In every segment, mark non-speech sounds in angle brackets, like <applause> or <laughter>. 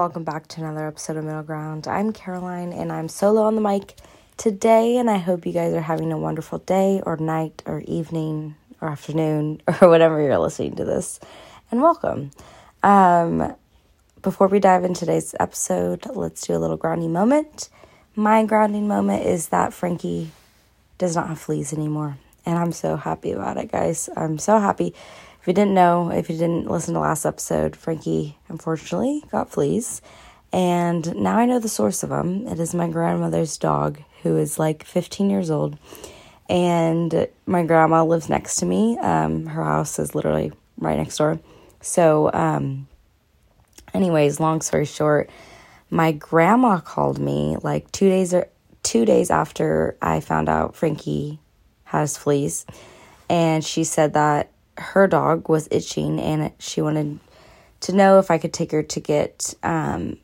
welcome back to another episode of Middle Ground. I'm Caroline and I'm solo on the mic today, and I hope you guys are having a wonderful day or night or evening or afternoon <laughs> or whatever you're listening to this. And welcome. Um, before we dive into today's episode, let's do a little grounding moment. My grounding moment is that Frankie does not have fleas anymore. And I'm so happy about it, guys. I'm so happy. If you didn't know, if you didn't listen to last episode, Frankie unfortunately got fleas. And now I know the source of them. It is my grandmother's dog, who is like 15 years old. And my grandma lives next to me. Um, her house is literally right next door. So, um, anyways, long story short, my grandma called me like two days or two days after I found out Frankie has fleas, and she said that her dog was itching and she wanted to know if I could take her to get um,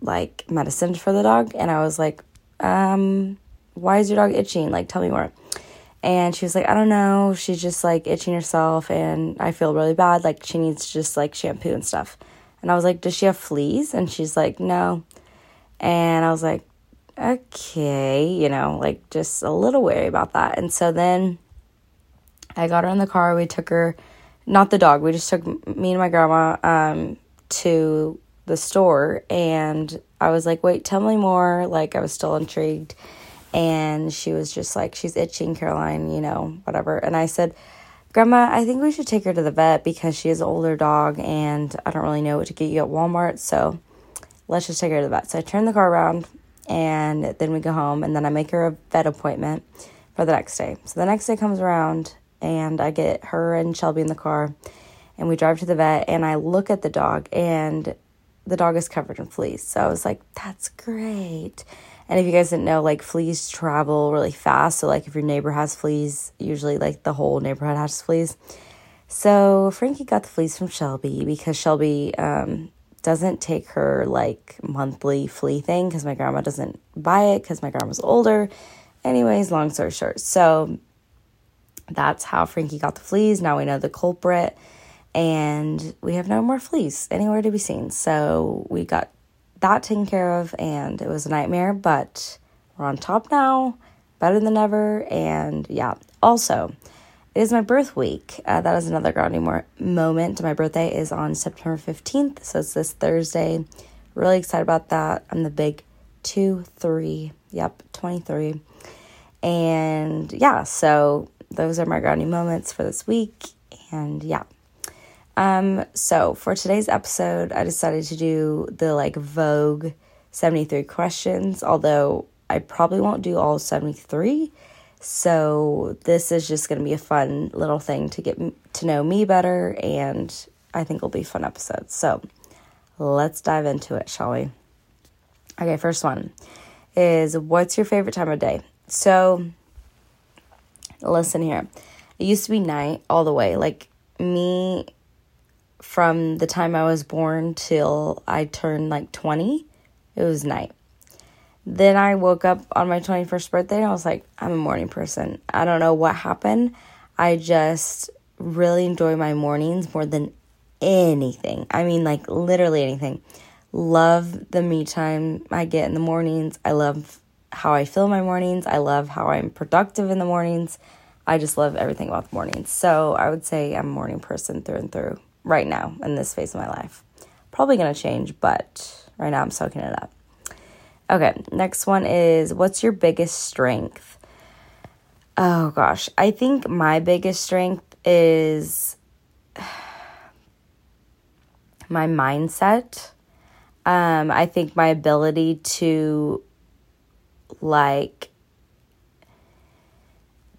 like medicine for the dog, and I was like, um, why is your dog itching? Like, tell me more. And she was like, I don't know. She's just like itching herself, and I feel really bad. Like, she needs just like shampoo and stuff. And I was like, Does she have fleas? And she's like, No. And I was like, Okay, you know, like just a little wary about that. And so then I got her in the car. We took her, not the dog, we just took me and my grandma um, to the store. And I was like, Wait, tell me more. Like, I was still intrigued. And she was just like, She's itching, Caroline, you know, whatever. And I said, Grandma, I think we should take her to the vet because she is an older dog and I don't really know what to get you at Walmart. So let's just take her to the vet. So I turn the car around and then we go home and then I make her a vet appointment for the next day. So the next day comes around and I get her and Shelby in the car and we drive to the vet and I look at the dog and the dog is covered in fleas. So I was like, that's great. And if you guys didn't know, like fleas travel really fast. So like if your neighbor has fleas, usually like the whole neighborhood has fleas. So Frankie got the fleas from Shelby because Shelby um, doesn't take her like monthly flea thing because my grandma doesn't buy it because my grandma's older. Anyways, long story short. So that's how Frankie got the fleas. Now we know the culprit and we have no more fleas anywhere to be seen. So we got that taken care of, and it was a nightmare, but we're on top now, better than ever. And yeah, also, it is my birth week. Uh, that is another grounding more moment. My birthday is on September 15th, so it's this Thursday. Really excited about that. I'm the big 2 3, yep, 23. And yeah, so those are my grounding moments for this week. And yeah, um, so for today's episode, I decided to do the like Vogue 73 questions, although I probably won't do all 73. So this is just going to be a fun little thing to get to know me better, and I think it'll be fun episodes. So let's dive into it, shall we? Okay, first one is what's your favorite time of day? So listen here. It used to be night all the way. Like me from the time I was born till I turned like 20, it was night. Then I woke up on my 21st birthday and I was like, I'm a morning person. I don't know what happened. I just really enjoy my mornings more than anything. I mean, like literally anything. Love the me time I get in the mornings. I love how I feel my mornings. I love how I'm productive in the mornings. I just love everything about the mornings. So I would say I'm a morning person through and through right now in this phase of my life. Probably to change, but right now I'm soaking it up. Okay, next one is what's your biggest strength? Oh gosh, I think my biggest strength is <sighs> my mindset. Um, I think my ability to like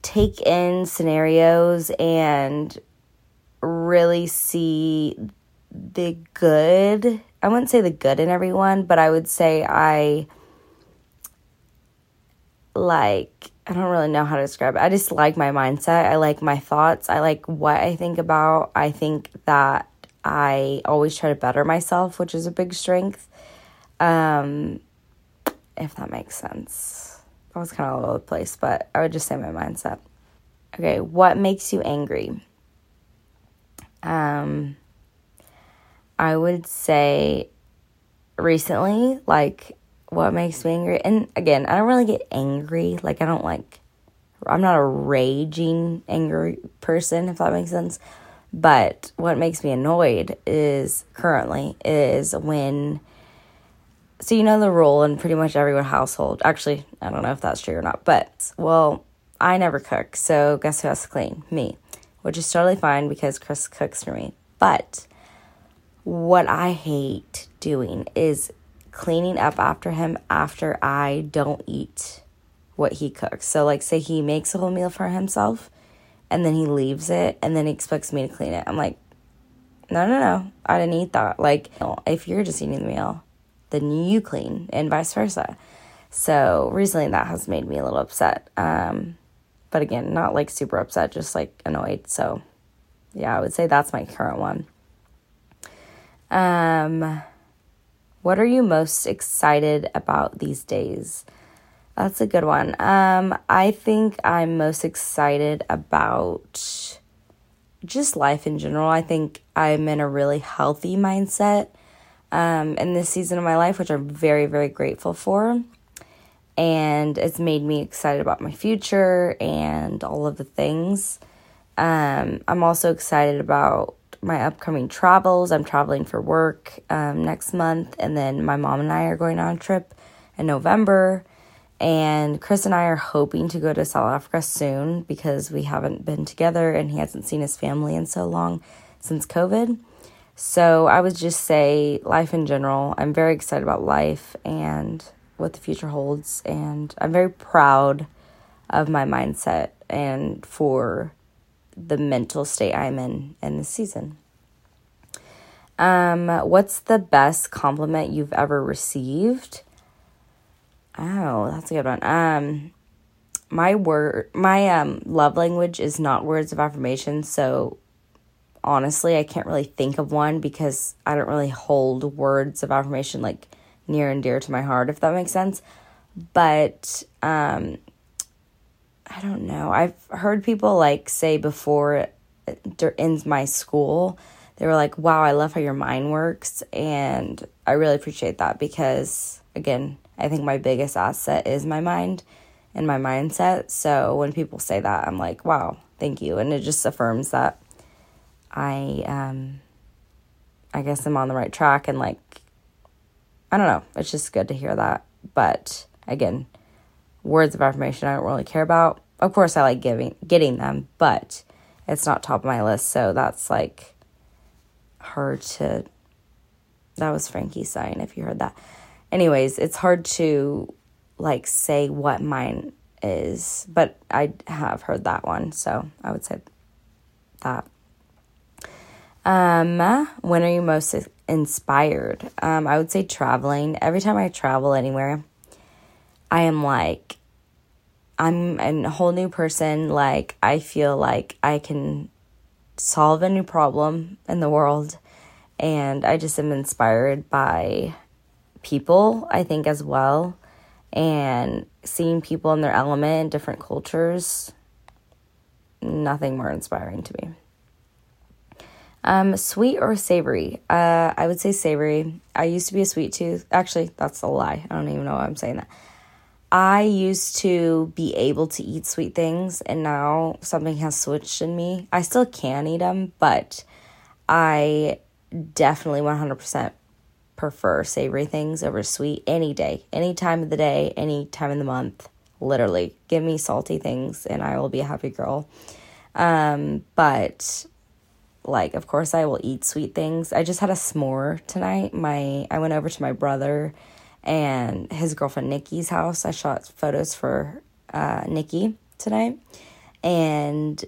take in scenarios and really see the good. I wouldn't say the good in everyone, but I would say I like I don't really know how to describe it. I just like my mindset. I like my thoughts. I like what I think about. I think that I always try to better myself, which is a big strength. Um if that makes sense. I was kind of all over the place, but I would just say my mindset. Okay, what makes you angry? Um, I would say recently, like what makes me angry, and again, I don't really get angry. Like, I don't like, I'm not a raging angry person, if that makes sense. But what makes me annoyed is currently is when so you know the rule in pretty much every household. Actually, I don't know if that's true or not, but well, I never cook, so guess who has to clean? Me, which is totally fine because Chris cooks for me. But what I hate doing is cleaning up after him after I don't eat what he cooks. So, like, say he makes a whole meal for himself and then he leaves it and then he expects me to clean it. I'm like, no, no, no, I didn't eat that. Like, if you're just eating the meal, then you clean, and vice versa. So recently that has made me a little upset. Um, but again, not like super upset, just like annoyed. So yeah, I would say that's my current one. Um, what are you most excited about these days? That's a good one. Um, I think I'm most excited about just life in general. I think I'm in a really healthy mindset um, in this season of my life, which I'm very, very grateful for. And it's made me excited about my future and all of the things. Um, I'm also excited about my upcoming travels. I'm traveling for work um, next month, and then my mom and I are going on a trip in November. And Chris and I are hoping to go to South Africa soon because we haven't been together and he hasn't seen his family in so long since COVID. So I would just say life in general. I'm very excited about life and what the future holds. And I'm very proud of my mindset and for the mental state I'm in in this season. Um, what's the best compliment you've ever received? Oh, that's a good one. Um, my word, my um love language is not words of affirmation, so honestly, I can't really think of one because I don't really hold words of affirmation like near and dear to my heart, if that makes sense. But um, I don't know. I've heard people like say before in my school, they were like, wow, I love how your mind works. And I really appreciate that because, again, I think my biggest asset is my mind and my mindset. So when people say that, I'm like, wow, thank you. And it just affirms that I um I guess I'm on the right track and like I don't know, it's just good to hear that. But again, words of affirmation I don't really care about. Of course I like giving getting them, but it's not top of my list, so that's like hard to that was Frankie sighing if you heard that. Anyways, it's hard to like say what mine is, but I have heard that one, so I would say that. Um, when are you most inspired? Um, I would say traveling. Every time I travel anywhere, I am like, I'm a whole new person. Like, I feel like I can solve a new problem in the world. And I just am inspired by people, I think, as well. And seeing people in their element in different cultures, nothing more inspiring to me. Um, sweet or savory? Uh, I would say savory. I used to be a sweet tooth. Actually, that's a lie. I don't even know why I'm saying that. I used to be able to eat sweet things, and now something has switched in me. I still can eat them, but I definitely 100% prefer savory things over sweet any day, any time of the day, any time of the month. Literally, give me salty things, and I will be a happy girl. Um, but like of course I will eat sweet things. I just had a s'more tonight. My I went over to my brother and his girlfriend Nikki's house. I shot photos for uh, Nikki tonight, and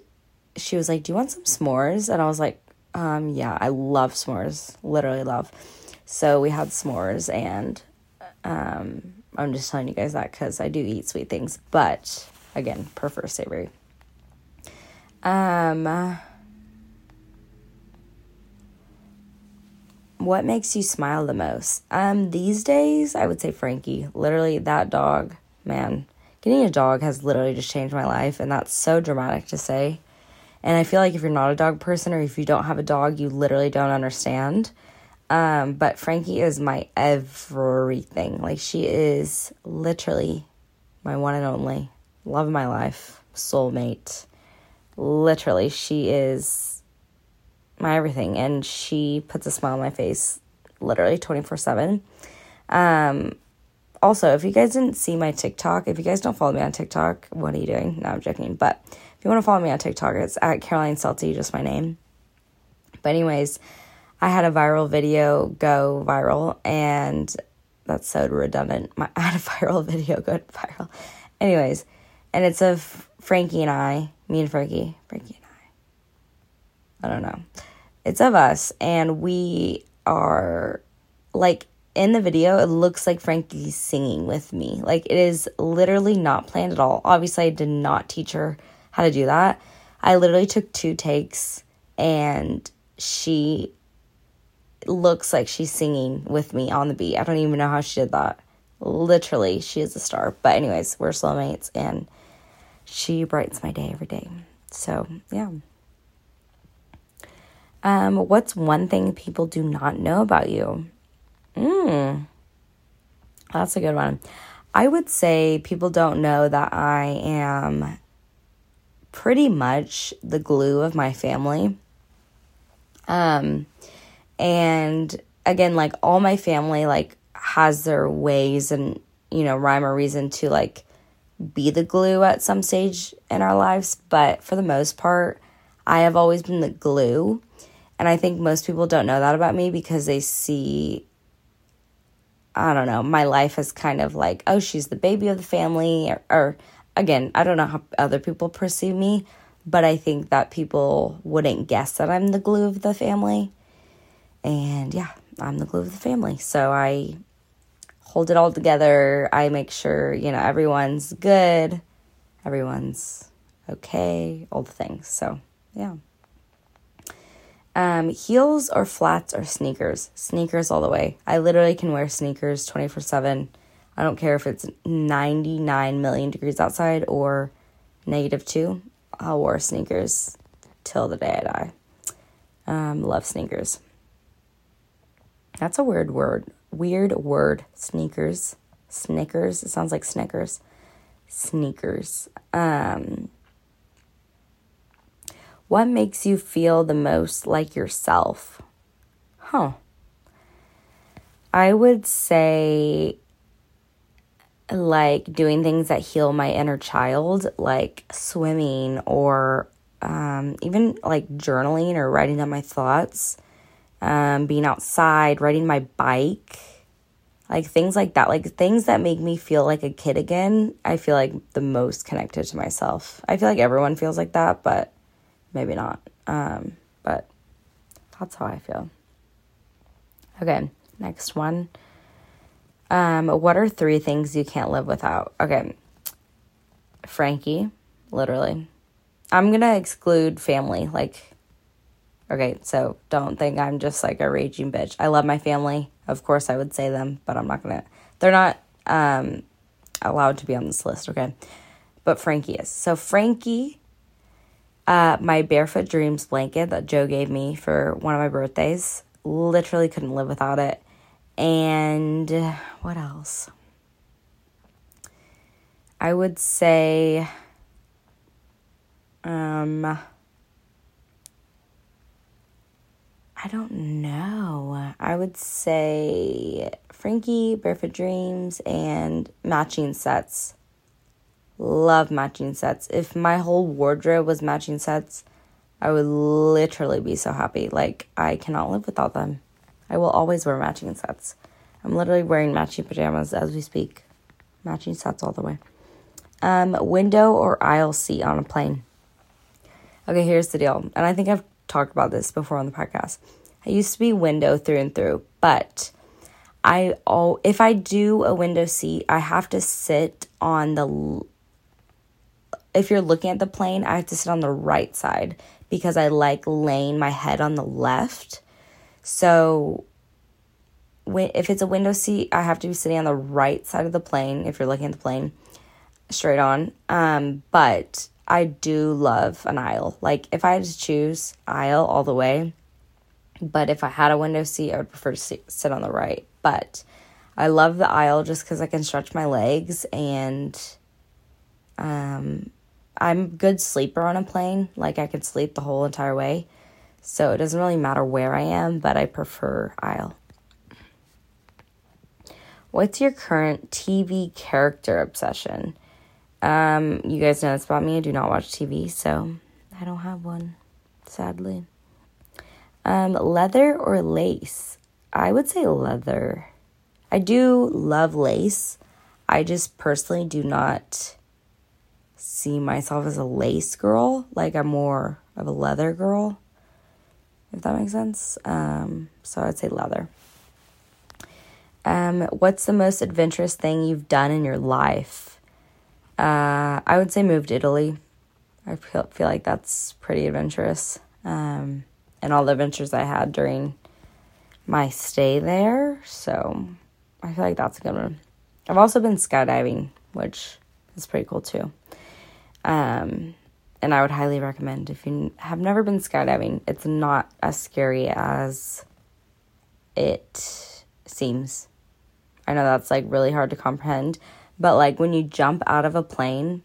she was like, "Do you want some s'mores?" And I was like, um, "Yeah, I love s'mores. Literally love." So we had s'mores, and um, I'm just telling you guys that because I do eat sweet things, but again, prefer savory. Um what makes you smile the most? Um, these days, I would say Frankie. Literally, that dog, man. Getting a dog has literally just changed my life, and that's so dramatic to say. And I feel like if you're not a dog person or if you don't have a dog, you literally don't understand. Um, but Frankie is my everything. Like she is literally my one and only love of my life, soulmate. Literally, she is my everything and she puts a smile on my face literally 24/7. Um also, if you guys didn't see my TikTok, if you guys don't follow me on TikTok, what are you doing? No, I'm joking. But if you want to follow me on TikTok, it's at Caroline Salty, just my name. But anyways, I had a viral video go viral, and that's so redundant. My, <laughs> I had a viral video go viral. Anyways, and it's of Frankie and I, me and Frankie, Frankie I. Don't know. It's of us, and we are like in the video, it looks like Frankie's singing with me. Like it is literally not planned at all. Obviously, I did not teach her how to do that. I literally took two takes and she looks like she's singing with me on the beat. I don't even know how she did that. Literally, she is a star. But, anyways, we're soulmates and she brightens my day every day. So, yeah. Um, what's one thing people do not know about you? Mm, that's a good one. I would say people don't know that I am pretty much the glue of my family. Um, and again, like all my family, like has their ways and you know rhyme or reason to like be the glue at some stage in our lives, but for the most part, I have always been the glue. And I think most people don't know that about me because they see I don't know, my life is kind of like, oh, she's the baby of the family. Or, or, again, I don't know how other people perceive me, but I think that people wouldn't guess that I'm the glue of the family. And yeah, I'm the glue of the family. So I hold it all together. I make sure, you know, everyone's good, everyone's okay, all the things. So yeah. Um, heels or flats or sneakers? Sneakers all the way. I literally can wear sneakers 24 7. I don't care if it's 99 million degrees outside or negative two. I'll wear sneakers till the day I die. Um, love sneakers. That's a weird word. Weird word. Sneakers. Snickers. It sounds like Snickers. Sneakers. Um, what makes you feel the most like yourself? Huh. I would say like doing things that heal my inner child, like swimming or um, even like journaling or writing down my thoughts, um, being outside, riding my bike, like things like that, like things that make me feel like a kid again. I feel like the most connected to myself. I feel like everyone feels like that, but maybe not. Um, but that's how I feel. Okay, next one. Um, what are three things you can't live without? Okay, Frankie, literally. I'm gonna exclude family. Like, okay, so don't think I'm just like a raging bitch. I love my family. Of course, I would say them, but I'm not gonna. They're not um, allowed to be on this list. Okay, but Frankie is. So Frankie uh, my Barefoot Dreams blanket that Joe gave me for one of my birthdays. Literally couldn't live without it. And what else? I would say, um, I don't know. I would say Frankie, Barefoot Dreams, and matching sets love matching sets. If my whole wardrobe was matching sets, I would literally be so happy. Like, I cannot live without them. I will always wear matching sets. I'm literally wearing matching pajamas as we speak. Matching sets all the way. Um, window or aisle seat on a plane. Okay, here's the deal. And I think I've talked about this before on the podcast. I used to be window through and through, but I all if I do a window seat, I have to sit on the if you're looking at the plane, I have to sit on the right side because I like laying my head on the left. So when, if it's a window seat, I have to be sitting on the right side of the plane if you're looking at the plane straight on. Um, but I do love an aisle. Like if I had to choose aisle all the way, But if I had a window seat, I would prefer to sit, sit on the right. But I love the aisle just because I can stretch my legs and um, I'm a good sleeper on a plane. Like I could sleep the whole entire way. So it doesn't really matter where I am, but I prefer aisle. What's your current TV character obsession? Um, you guys know this about me. I do not watch TV, so I don't have one, sadly. Um, leather or lace? I would say leather. I do love lace. I just personally do not see myself as a lace girl. Like I'm more of a leather girl, if that makes sense. Um, so I'd say leather. Um, what's the most adventurous thing you've done in your life? Uh, I would say moved to Italy. I feel, feel like that's pretty adventurous. Um, and all the adventures I had during my stay there. So I feel like that's a good one. I've also been skydiving, which is pretty cool too. Um, and I would highly recommend if you have never been skydiving, it's not as scary as it seems. I know that's like really hard to comprehend, but like when you jump out of a plane,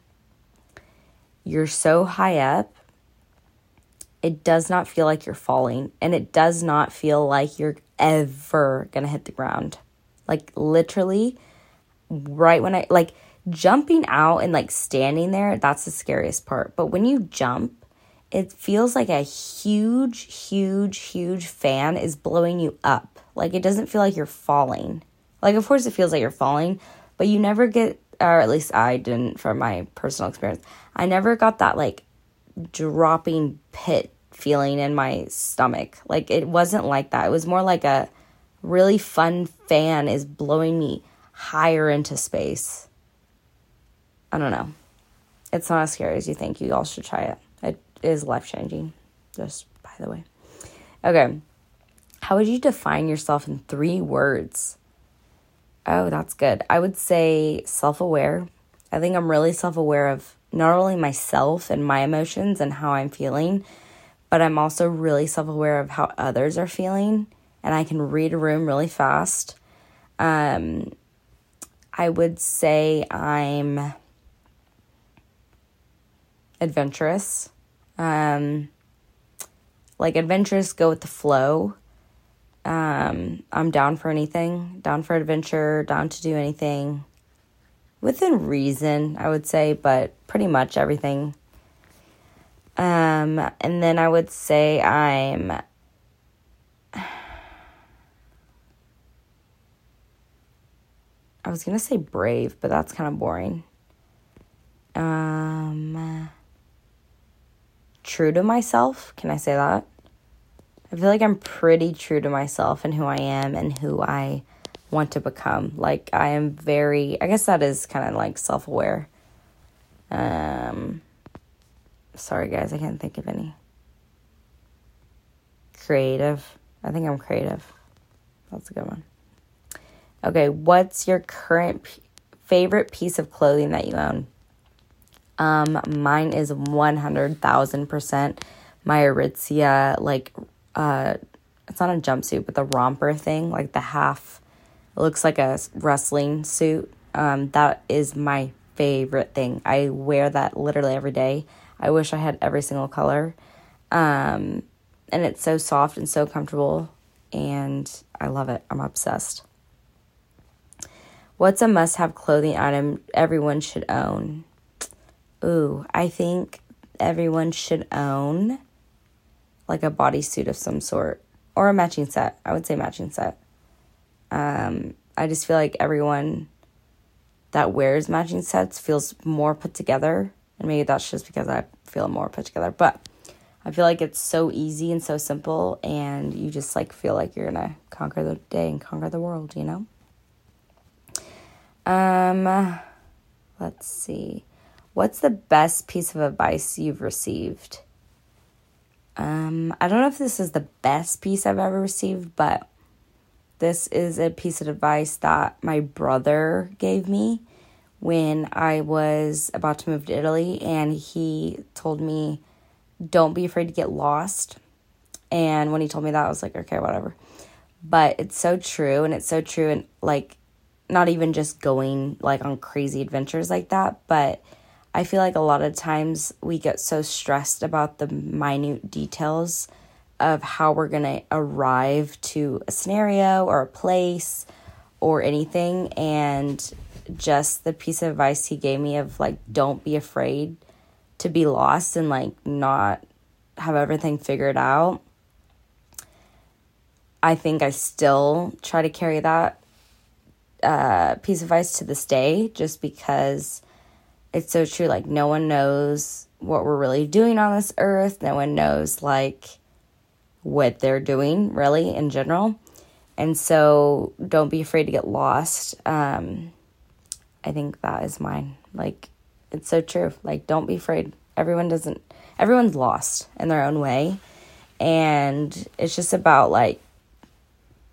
you're so high up, it does not feel like you're falling, and it does not feel like you're ever gonna hit the ground. Like literally, right when I like jumping out and like standing there, that's the scariest part. But when you jump, it feels like a huge, huge, huge fan is blowing you up. Like it doesn't feel like you're falling. Like, of course, it feels like you're falling, but you never get, or at least I didn't from my personal experience, I never got that like dropping pit feeling in my stomach. Like, it wasn't like that. It was more like a really fun fan is blowing me higher into space. I don't know. It's not as scary as you think. You all should try it. It is life changing, just by the way. Okay. How would you define yourself in three words? Oh, that's good. I would say self aware. I think I'm really self aware of not only myself and my emotions and how I'm feeling, but I'm also really self aware of how others are feeling. And I can read a room really fast. Um, I would say I'm adventurous. Um, like adventurous, go with the flow. Um, I'm down for anything, down for adventure, down to do anything within reason, I would say, but pretty much everything. Um, and then I would say I'm <sighs> I was gonna say brave, but that's kind of boring. Um, true to myself. Can I say that? I feel like I'm pretty true to myself and who I am and who I want to become. Like I am very I guess that is kind of like self-aware. Um sorry guys, I can't think of any. Creative. I think I'm creative. That's a good one. Okay, what's your current p- favorite piece of clothing that you own? Um, mine is 100,000% my Aritzia, like, uh, it's not a jumpsuit, but the romper thing, like the half, it looks like a wrestling suit. Um, that is my favorite thing. I wear that literally every day. I wish I had every single color. Um, and it's so soft and so comfortable, and I love it. I'm obsessed. What's a must have clothing item everyone should own? Ooh, I think everyone should own like a bodysuit of some sort or a matching set. I would say matching set. Um, I just feel like everyone that wears matching sets feels more put together. And maybe that's just because I feel more put together. But I feel like it's so easy and so simple, and you just like feel like you're gonna conquer the day and conquer the world, you know? Um, let's see. What's the best piece of advice you've received? Um, I don't know if this is the best piece I've ever received, but this is a piece of advice that my brother gave me when I was about to move to Italy, and he told me, Don't be afraid to get lost. And when he told me that, I was like, okay, whatever. But it's so true, and it's so true, and like, not even just going like on crazy adventures like that, but I feel like a lot of times we get so stressed about the minute details of how we're going to arrive to a scenario or a place or anything. And just the piece of advice he gave me of like, don't be afraid to be lost and like not have everything figured out. I think I still try to carry that uh, piece of advice to this day just because it's so true. Like, no one knows what we're really doing on this earth. No one knows, like, what they're doing, really, in general. And so, don't be afraid to get lost. Um, I think that is mine. Like, it's so true. Like, don't be afraid. Everyone doesn't, everyone's lost in their own way. And it's just about, like,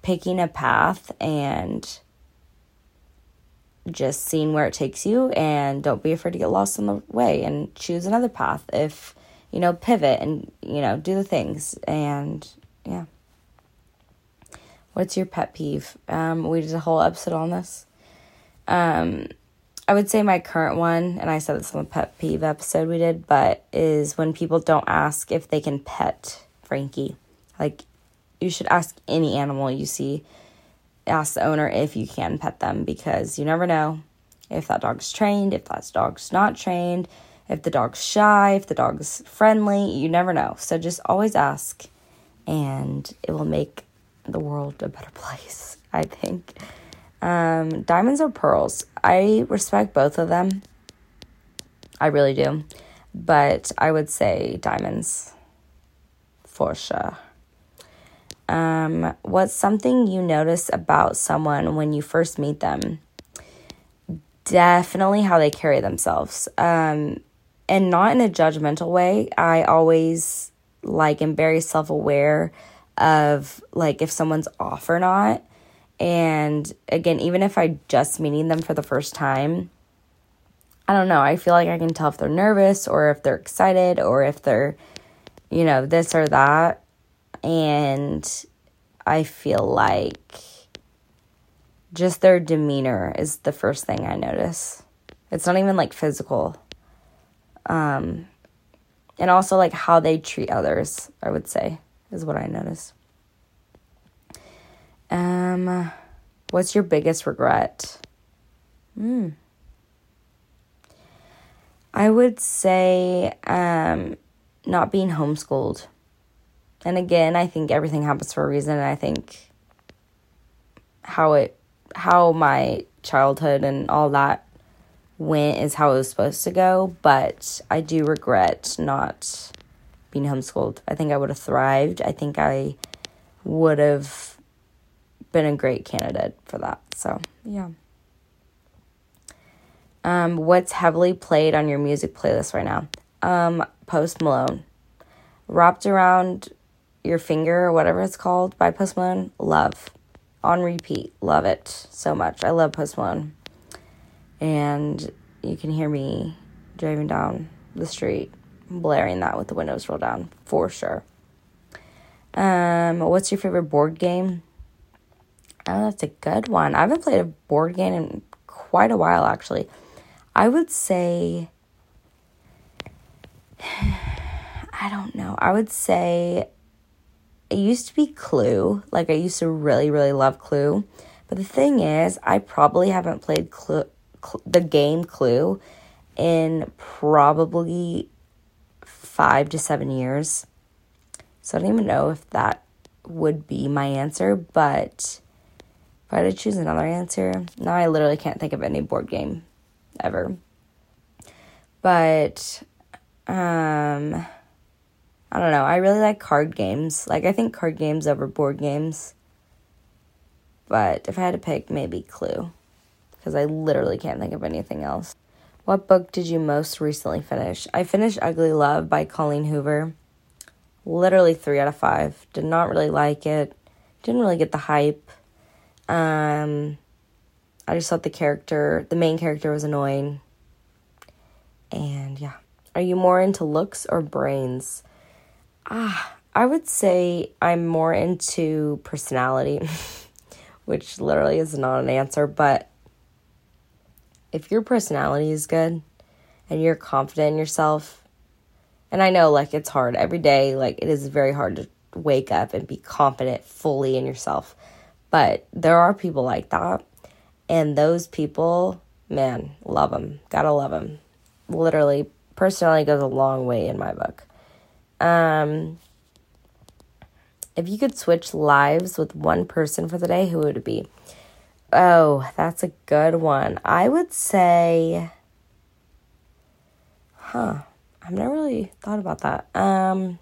picking a path and just seeing where it takes you and don't be afraid to get lost on the way and choose another path if you know pivot and you know do the things. And yeah. What's your pet peeve? Um we did a whole episode on this. Um i would say my current one and i said this on the pet peeve episode we did but is when people don't ask if they can pet frankie. Like you should ask any animal you see ask the owner if you can pet them because you never know if that dog's trained, if that dog's not trained, if the dog's shy, if the dog's friendly. You never know. So just always ask, and it will make the world a better <laughs> place, I think. Um, diamonds or pearls? I respect both of them. I really do. But I would say diamonds for sure. Um, what's something you notice about someone when you first meet them? Definitely how they carry themselves. Um, and not in a judgmental way. I always like am very self aware of like if someone's off or not. And again, even if I just meeting them for the first time, I don't know. I feel like I can tell if they're nervous or if they're excited or if they're, you know, this or that and I feel like just their demeanor is the first thing I notice. It's not even like physical. Um, and also like how they treat others, I would say, is what I notice. Um, what's your biggest regret? Hmm. I would say um, not being homeschooled. And again, I think everything happens for a reason. And I think how it, how my childhood and all that went is how it was supposed to go. But I do regret not being homeschooled. I think I would have thrived. I think I would have been a great candidate for that. So, yeah. Um, what's heavily played on your music playlist right now? Um, Post Malone. Wrapped around your Finger or whatever it's called by Post Malone. Love. On repeat. Love it so much. I love Post Malone. And you can hear me driving down the street blaring that with the windows rolled down for sure. Um, what's your favorite board game? Oh, that's a good one. I haven't played a board game in quite a while actually. I would say <sighs> I don't know. I would say it used to be Clue. Like I used to really, really love Clue. But the thing is, I probably haven't played Clue, the game Clue in probably five to seven years. So I don't even know if that would be my answer. But if I had to choose another answer, now I literally can't think of any board game ever. But um I don't know. I really like card games. Like, I think card games over board games. But if I had to pick, maybe Clue. Because I literally can't think of anything else. What book did you most recently finish? I finished Ugly Love by Colleen Hoover. Literally three out of five. Did not really like it. Didn't really get the hype. Um, I just thought the character, the main character, was annoying. And yeah. Are you more into looks or brains? Ah, I would say I'm more into personality, <laughs> which literally is not an answer, but if your personality is good and you're confident in yourself, and I know like it's hard every day, like it is very hard to wake up and be confident fully in yourself. But there are people like that. And those people, man, love them. Gotta love them. Literally, personality goes a long way in my book. Um, if you could switch lives with one person for the day, who would it be? Oh, that's a good one. I would say, huh, I've never really thought about that. Um,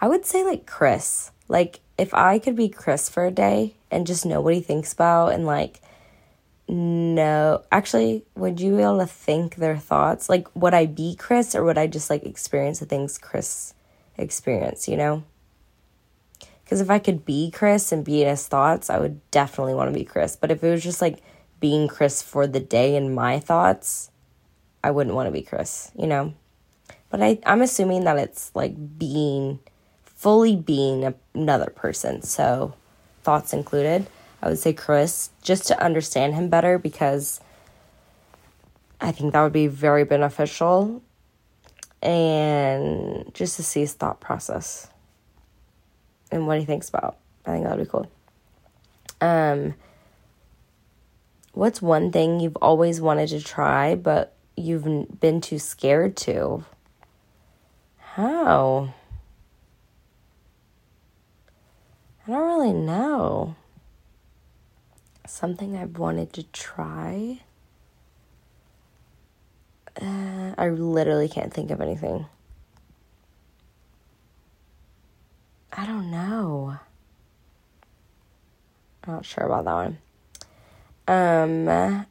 I would say like Chris. Like if I could be Chris for a day and just know what he thinks about and like no. Actually would you be able to think their thoughts? Like would i be chris or would i just like experience the things chris experienced you know? Because if i could be chris and be in his thoughts i would definitely want to be chris. But if it was just like being chris for the day in my thoughts i wouldn't want to be chris you know? But I, i'm assuming that it's like being fully being another person. So, thoughts included. I would say Chris, just to understand him better because I think that would be very beneficial and just to see his thought process and what he thinks about. I think that would be cool. Um, what's one thing you've always wanted to try but you've been too scared to? How? I don't really know. Something I've wanted to try. Uh, I literally can't think of anything. I don't know. I'm not sure about that one. Um,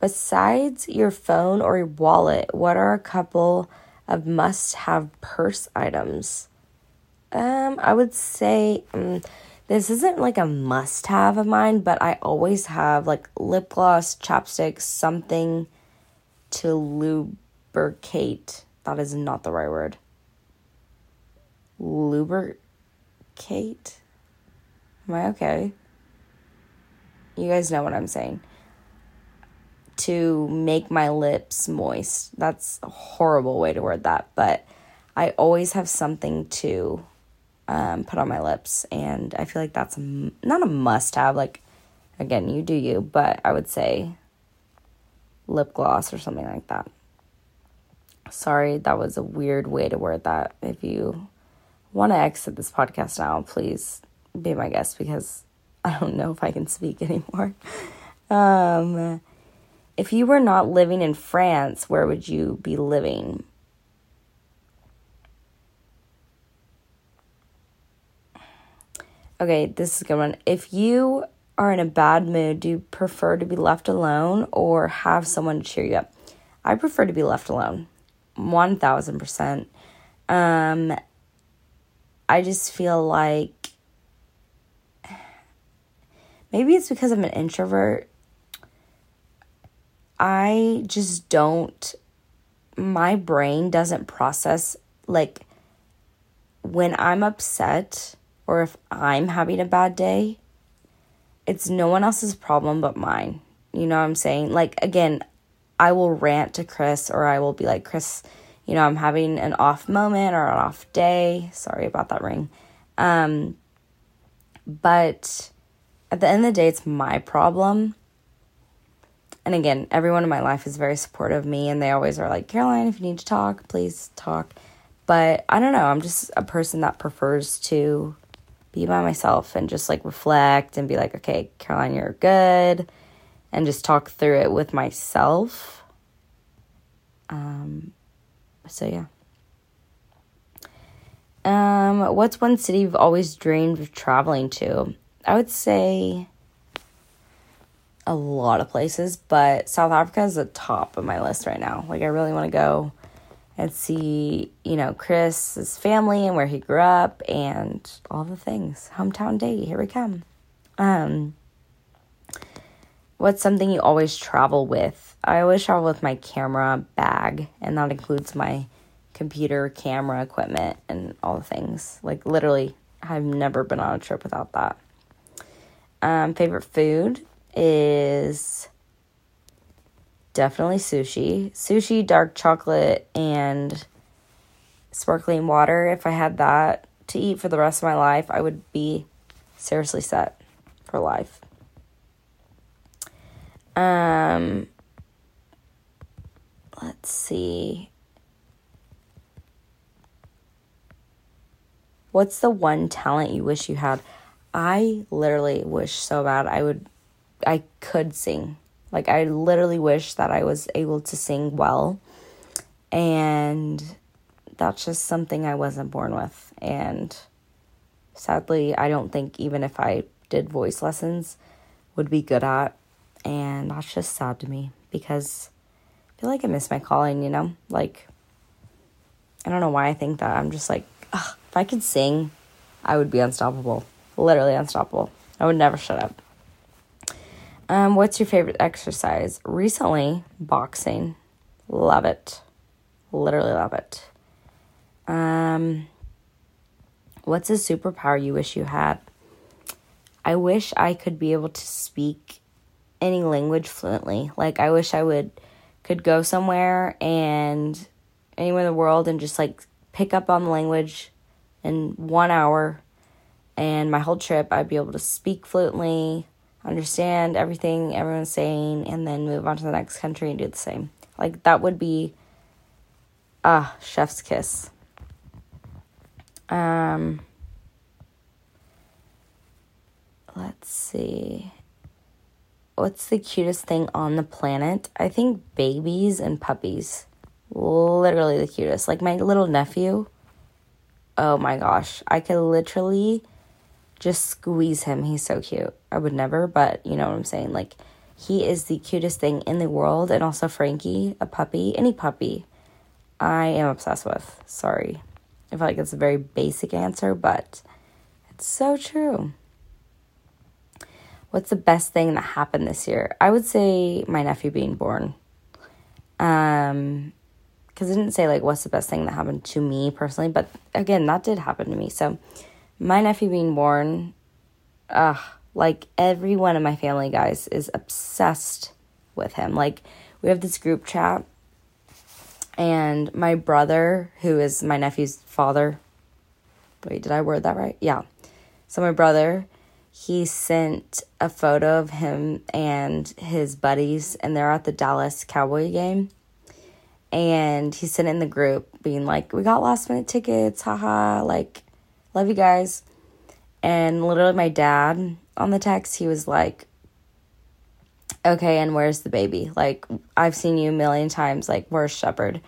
besides your phone or your wallet, what are a couple of must have purse items? Um, I would say um, this isn't like a must have of mine, but I always have like lip gloss, chapstick, something to lubricate. That is not the right word. Lubricate? Am I okay? You guys know what I'm saying. To make my lips moist. That's a horrible way to word that, but I always have something to um, put on my lips. And I feel like that's a, not a must have. Like, again, you do you, but I would say lip gloss or something like that. Sorry, that was a weird way to word that. If you want to exit this podcast now, please be my guest because <laughs> I don't know if I can speak anymore. <laughs> Um, if you were not living in France, where would you be living? Okay, this is a good one. If you are in a bad mood, do you prefer to be left alone or have someone to cheer you up? I prefer to be left alone. 1000%. Um I just feel like maybe it's because I'm an introvert. I just don't my brain doesn't process like when I'm upset or if I'm having a bad day, it's no one else's problem but mine. You know what I'm saying? Like, again, I will rant to Chris or I will be like, Chris, you know, I'm having an off moment or an off day. Sorry about that ring. Um, but at the end of the day, it's my problem. And again, everyone in my life is very supportive of me and they always are like, Caroline, if you need to talk, please talk. But I don't know, I'm just a person that prefers to be by myself and just like reflect and be like, okay, Caroline, you're good, and just talk through it with myself. Um, so yeah. Um, what's one city you've always dreamed of traveling to? I would say a lot of places, but South Africa is the top of my list right now. Like, I really want to go and see, you know, Chris's family and where he grew up and all the things. Hometown day, here we come. Um, what's something you always travel with? I always travel with my camera bag, and that includes my computer, camera equipment, and all the things. Like, literally, I've never been on a trip without that. Um, favorite food is definitely sushi. Sushi, dark chocolate, and sparkling water. If I had that to eat for the rest of my life, I would be seriously set for life. Um, let's see. What's the one talent you wish you had? I literally wish so bad I would I could sing. Like I literally wish that I was able to sing well. And that's just something I wasn't born with and sadly I don't think even if I did voice lessons would be good at and that's just sad to me because I feel like I miss my calling, you know? Like I don't know why I think that. I'm just like, ugh, if I could sing, I would be unstoppable. Literally unstoppable. I would never shut up. Um, what's your favorite exercise? Recently, boxing. Love it. Literally love it. Um, what's a superpower you wish you had? I wish I could be able to speak any language fluently. Like I wish I would could go somewhere and anywhere in the world and just like pick up on the language in 1 hour and my whole trip I'd be able to speak fluently, understand everything everyone's saying and then move on to the next country and do the same. Like that would be ah, chef's kiss. Um, let's see. What's the cutest thing on the planet? I think babies and puppies. Literally the cutest. Like my little nephew. Oh my gosh. I could literally just squeeze him. He's so cute. I would never, but you know what I'm saying? Like, he is the cutest thing in the world. And also, Frankie, a puppy, any puppy, I am obsessed with. Sorry. I feel like it's a very basic answer, but it's so true. What's the best thing that happened this year? I would say my nephew being born. Um, because I didn't say like what's the best thing that happened to me personally, but again, that did happen to me. So, my nephew being born, uh, like everyone in my family, guys, is obsessed with him. Like, we have this group chat and my brother, who is my nephew's father, wait, did I word that right? Yeah. So my brother, he sent a photo of him and his buddies, and they're at the Dallas Cowboy game. And he sent in the group being like, We got last minute tickets, haha, like, love you guys. And literally, my dad on the text, he was like, okay, and where's the baby? Like, I've seen you a million times. Like, where's Shepherd?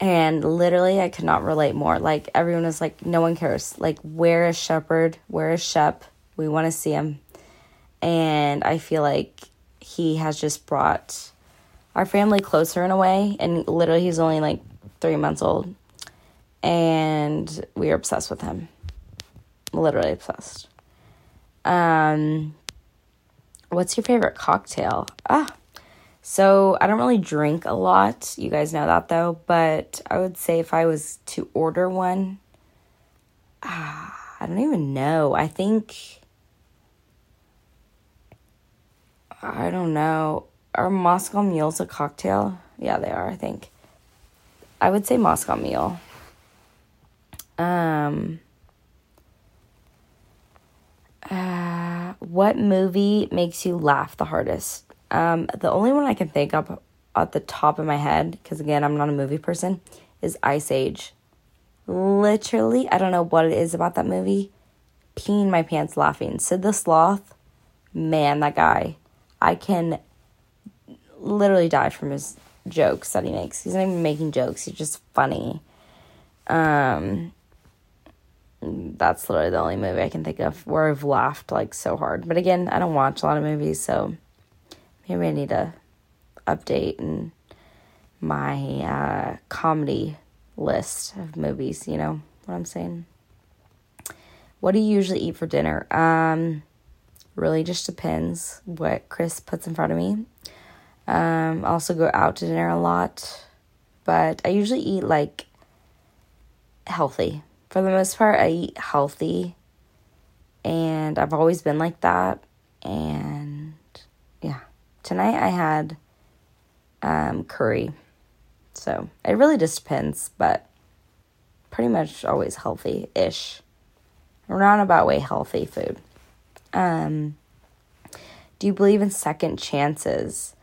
And literally, I could not relate more. Like, everyone is like, no one cares. Like, where is Shepherd? Where is Shep? We want to see him. And I feel like he has just brought our family closer in a way. And literally, he's only like three months old. And we are obsessed with him. Literally obsessed. Um, What's your favorite cocktail? Ah, so I don't really drink a lot. You guys know that though. But I would say if I was to order one, ah, I don't even know. I think. I don't know. Are Moscow Mules a cocktail? Yeah, they are, I think. I would say Moscow Mule. Um. Uh, what movie makes you laugh the hardest? Um, the only one I can think of at the top of my head, because again, I'm not a movie person, is Ice Age. Literally, I don't know what it is about that movie. Peeing my pants laughing. Sid the Sloth, man, that guy. I can literally die from his jokes that he makes. He's not even making jokes, he's just funny. Um, that's literally the only movie I can think of where I've laughed like so hard. But again, I don't watch a lot of movies, so maybe I need to update and my uh, comedy list of movies. You know what I'm saying? What do you usually eat for dinner? Um, really just depends what Chris puts in front of me. Um, I also go out to dinner a lot, but I usually eat like healthy. For the most part, I eat healthy. And I've always been like that. And yeah, tonight I had um, curry. So it really just depends, but pretty much always healthy ish. Roundabout way healthy food. Um, do you believe in second chances?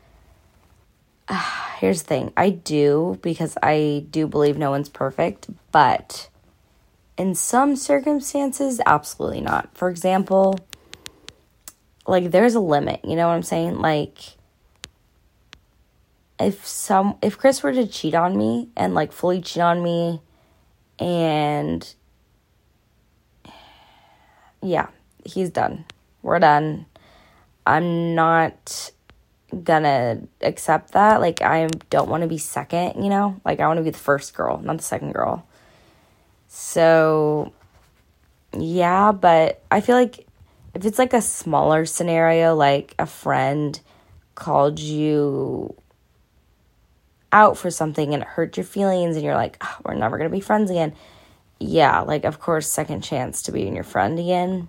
Uh, <sighs> here's the thing I do because I do believe no one's perfect, but in some circumstances, absolutely not. For example, like there's a limit, you know what I'm saying? Like, if some if Chris were to cheat on me and like fully cheat on me and yeah, he's done. We're done. I'm not gonna accept that. Like I don't want to be second, you know? Like I want to be the first girl, not the second girl. So yeah, but I feel like if it's like a smaller scenario like a friend called you out for something and it hurt your feelings and you're like, oh, we're never going to be friends again. Yeah, like, of course, second chance to being your friend again.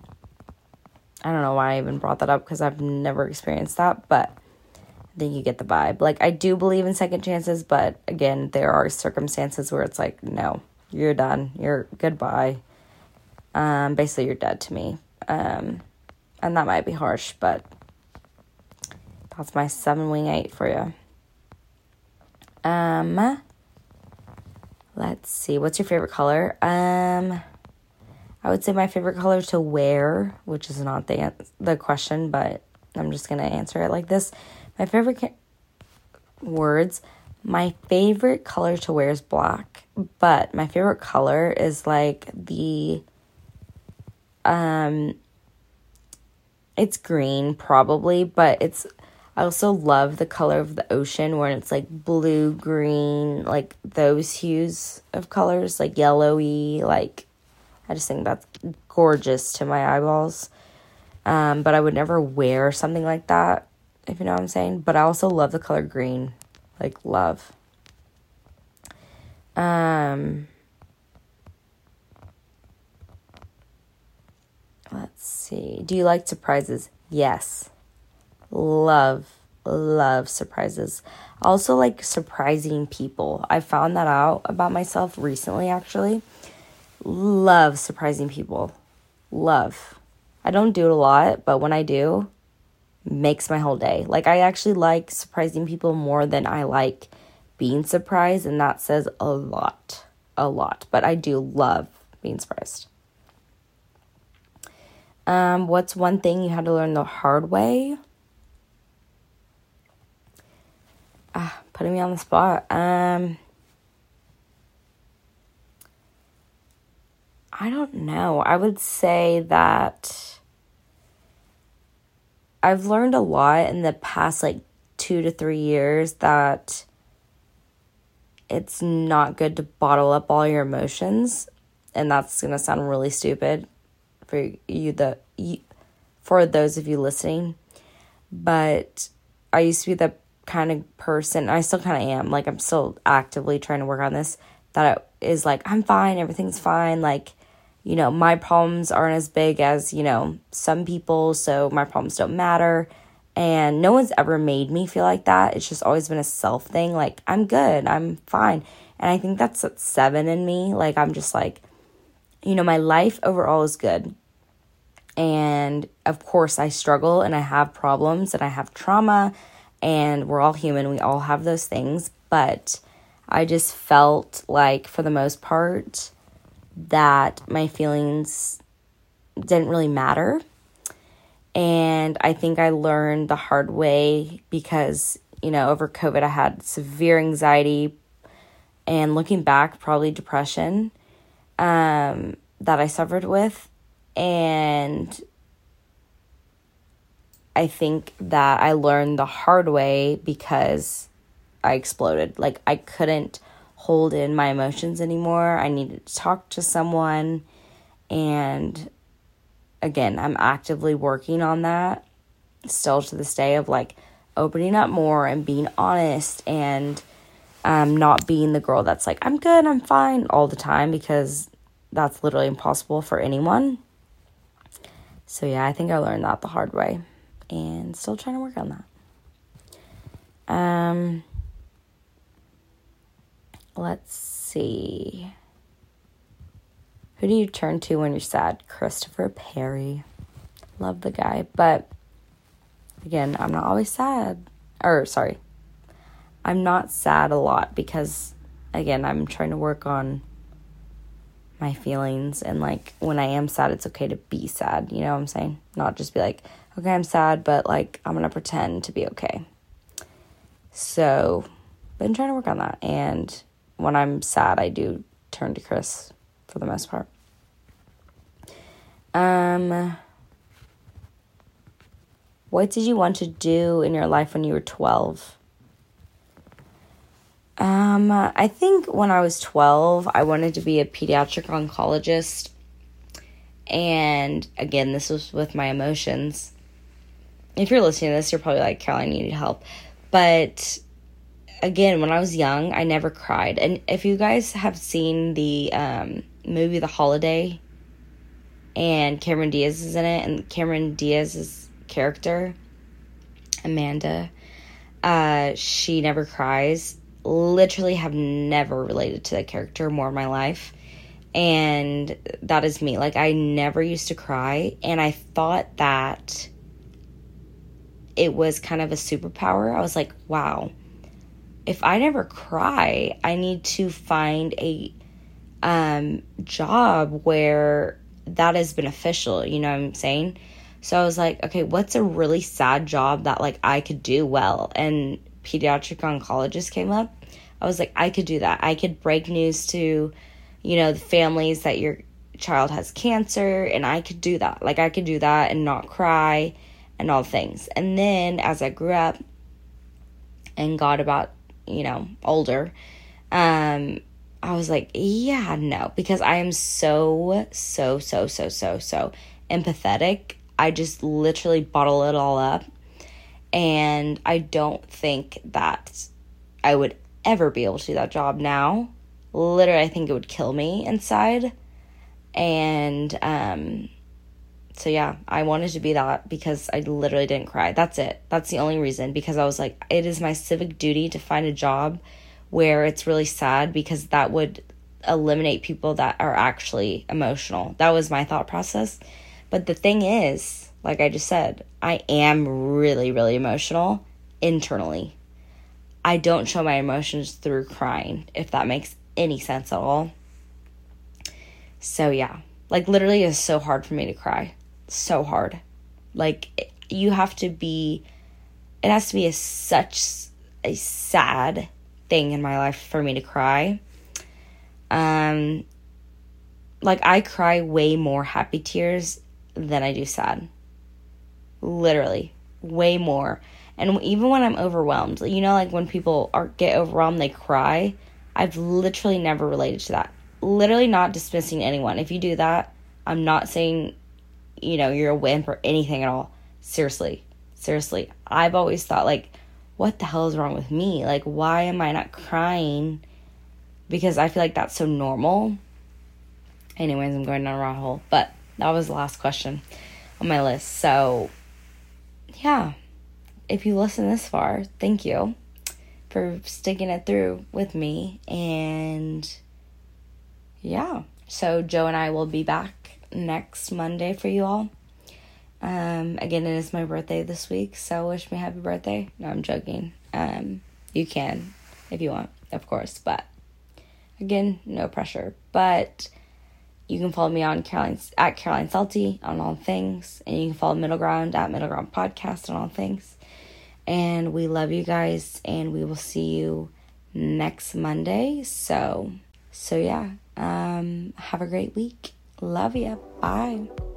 I don't know why I even brought that up because I've never experienced that, but I think you get the vibe. Like, I do believe in second chances, but again, there are circumstances where it's like, no, you're done. You're goodbye. Um, basically, you're dead to me. Um, and that might be harsh, but that's my seven wing eight for you. Um, let's see. What's your favorite color? Um, I would say my favorite color to wear, which is not the the question, but I'm just gonna answer it like this. My favorite ca- words. My favorite color to wear is black, but my favorite color is like the um it's green probably, but it's I also love the color of the ocean where it's like blue, green, like those hues of colors, like yellowy, like I just think that's gorgeous to my eyeballs. Um, but I would never wear something like that, if you know what I'm saying. But I also love the color green. Like love. Um Let's see. Do you like surprises? Yes love love surprises. Also like surprising people. I found that out about myself recently actually. Love surprising people. Love. I don't do it a lot, but when I do, makes my whole day. Like I actually like surprising people more than I like being surprised and that says a lot. A lot, but I do love being surprised. Um, what's one thing you had to learn the hard way? ah, putting me on the spot. Um, I don't know. I would say that I've learned a lot in the past like two to three years that it's not good to bottle up all your emotions. And that's going to sound really stupid for you, the you, for those of you listening. But I used to be the kind of person, I still kind of am, like, I'm still actively trying to work on this, that is like, I'm fine, everything's fine, like, you know, my problems aren't as big as, you know, some people, so my problems don't matter. And no one's ever made me feel like that. It's just always been a self thing. Like, I'm good, I'm fine. And I think that's at seven in me. Like, I'm just like, you know, my life overall is good. And of course, I struggle and I have problems and I have trauma and we're all human. We all have those things, but I just felt like for the most part that my feelings didn't really matter. And I think I learned the hard way because, you know, over COVID, I had severe anxiety and looking back, probably depression um, that I suffered with. And I think that I learned the hard way because I exploded. Like, I couldn't hold in my emotions anymore. I needed to talk to someone. And again, I'm actively working on that still to this day of like opening up more and being honest and Um, not being the girl that's like, I'm good, I'm fine all the time because that's literally impossible for anyone. So, yeah, I think I learned that the hard way and still trying to work on that. Um, let's see. Who do you turn to when you're sad? Christopher Perry. Love the guy. But again, I'm not always sad. Or, sorry. I'm not sad a lot because, again, I'm trying to work on my feelings. And, like, when I am sad, it's okay to be sad. You know what I'm saying? Not just be like, okay, I'm sad, but, like, I'm going to pretend to be okay. So, been trying to work on that. And when I'm sad, I do turn to Chris for the most part. Um, what did you want to do in your life when you were 12? Um, I think when I was 12, I wanted to be a pediatric oncologist. And again, this was with my emotions. If you're listening to this, you're probably like, Caroline, you need help. But again, when I was young, I never cried. And if you guys have seen the um, movie The Holiday, and Cameron Diaz is in it, and Cameron Diaz's character, Amanda, uh, she never cries. Literally, have never related to that character more in my life. And that is me. Like, I never used to cry, and I thought that it was kind of a superpower. I was like, wow if I never cry, I need to find a um, job where that is beneficial. You know what I'm saying? So I was like, okay, what's a really sad job that like I could do well? And pediatric oncologist came up. I was like, I could do that. I could break news to, you know, the families that your child has cancer, and I could do that. Like I could do that and not cry and all things. And then as I grew up and got about you know, older, um, I was like, yeah, no, because I am so, so, so, so, so, so empathetic. I just literally bottle it all up. And I don't think that I would ever be able to do that job now. Literally, I think it would kill me inside. And um, so yeah, I wanted to be that because I literally didn't cry. That's it. That's the only reason because I was like it is my civic duty to find a job where it's really sad because that would eliminate people that are actually emotional. That was my thought process. But the thing is, like I just said, I am really really emotional internally. I don't show my emotions through crying, if that makes any sense at all. So yeah, like literally it's so hard for me to cry so hard. Like you have to be it has to be a such a sad thing in my life for me to cry. Um like I cry way more happy tears than I do sad. Literally, way more. And even when I'm overwhelmed, you know like when people are get overwhelmed they cry. I've literally never related to that. Literally not dismissing anyone. If you do that, I'm not saying you know, you're a wimp or anything at all. Seriously. Seriously. I've always thought, like, what the hell is wrong with me? Like, why am I not crying? Because I feel like that's so normal. Anyways, I'm going down a rabbit hole. But that was the last question on my list. So, yeah. If you listen this far, thank you for sticking it through with me. And yeah. So, Joe and I will be back next Monday for you all. Um, again, it is my birthday this week, so wish me happy birthday. No, I'm joking. Um, you can if you want, of course, but again, no pressure. But you can follow me on Caroline's at Caroline Salty on all things, and you can follow Middle Ground at Middle Ground Podcast on all things. And we love you guys, and we will see you next Monday. So, so yeah, um, have a great week. Love ya. Bye.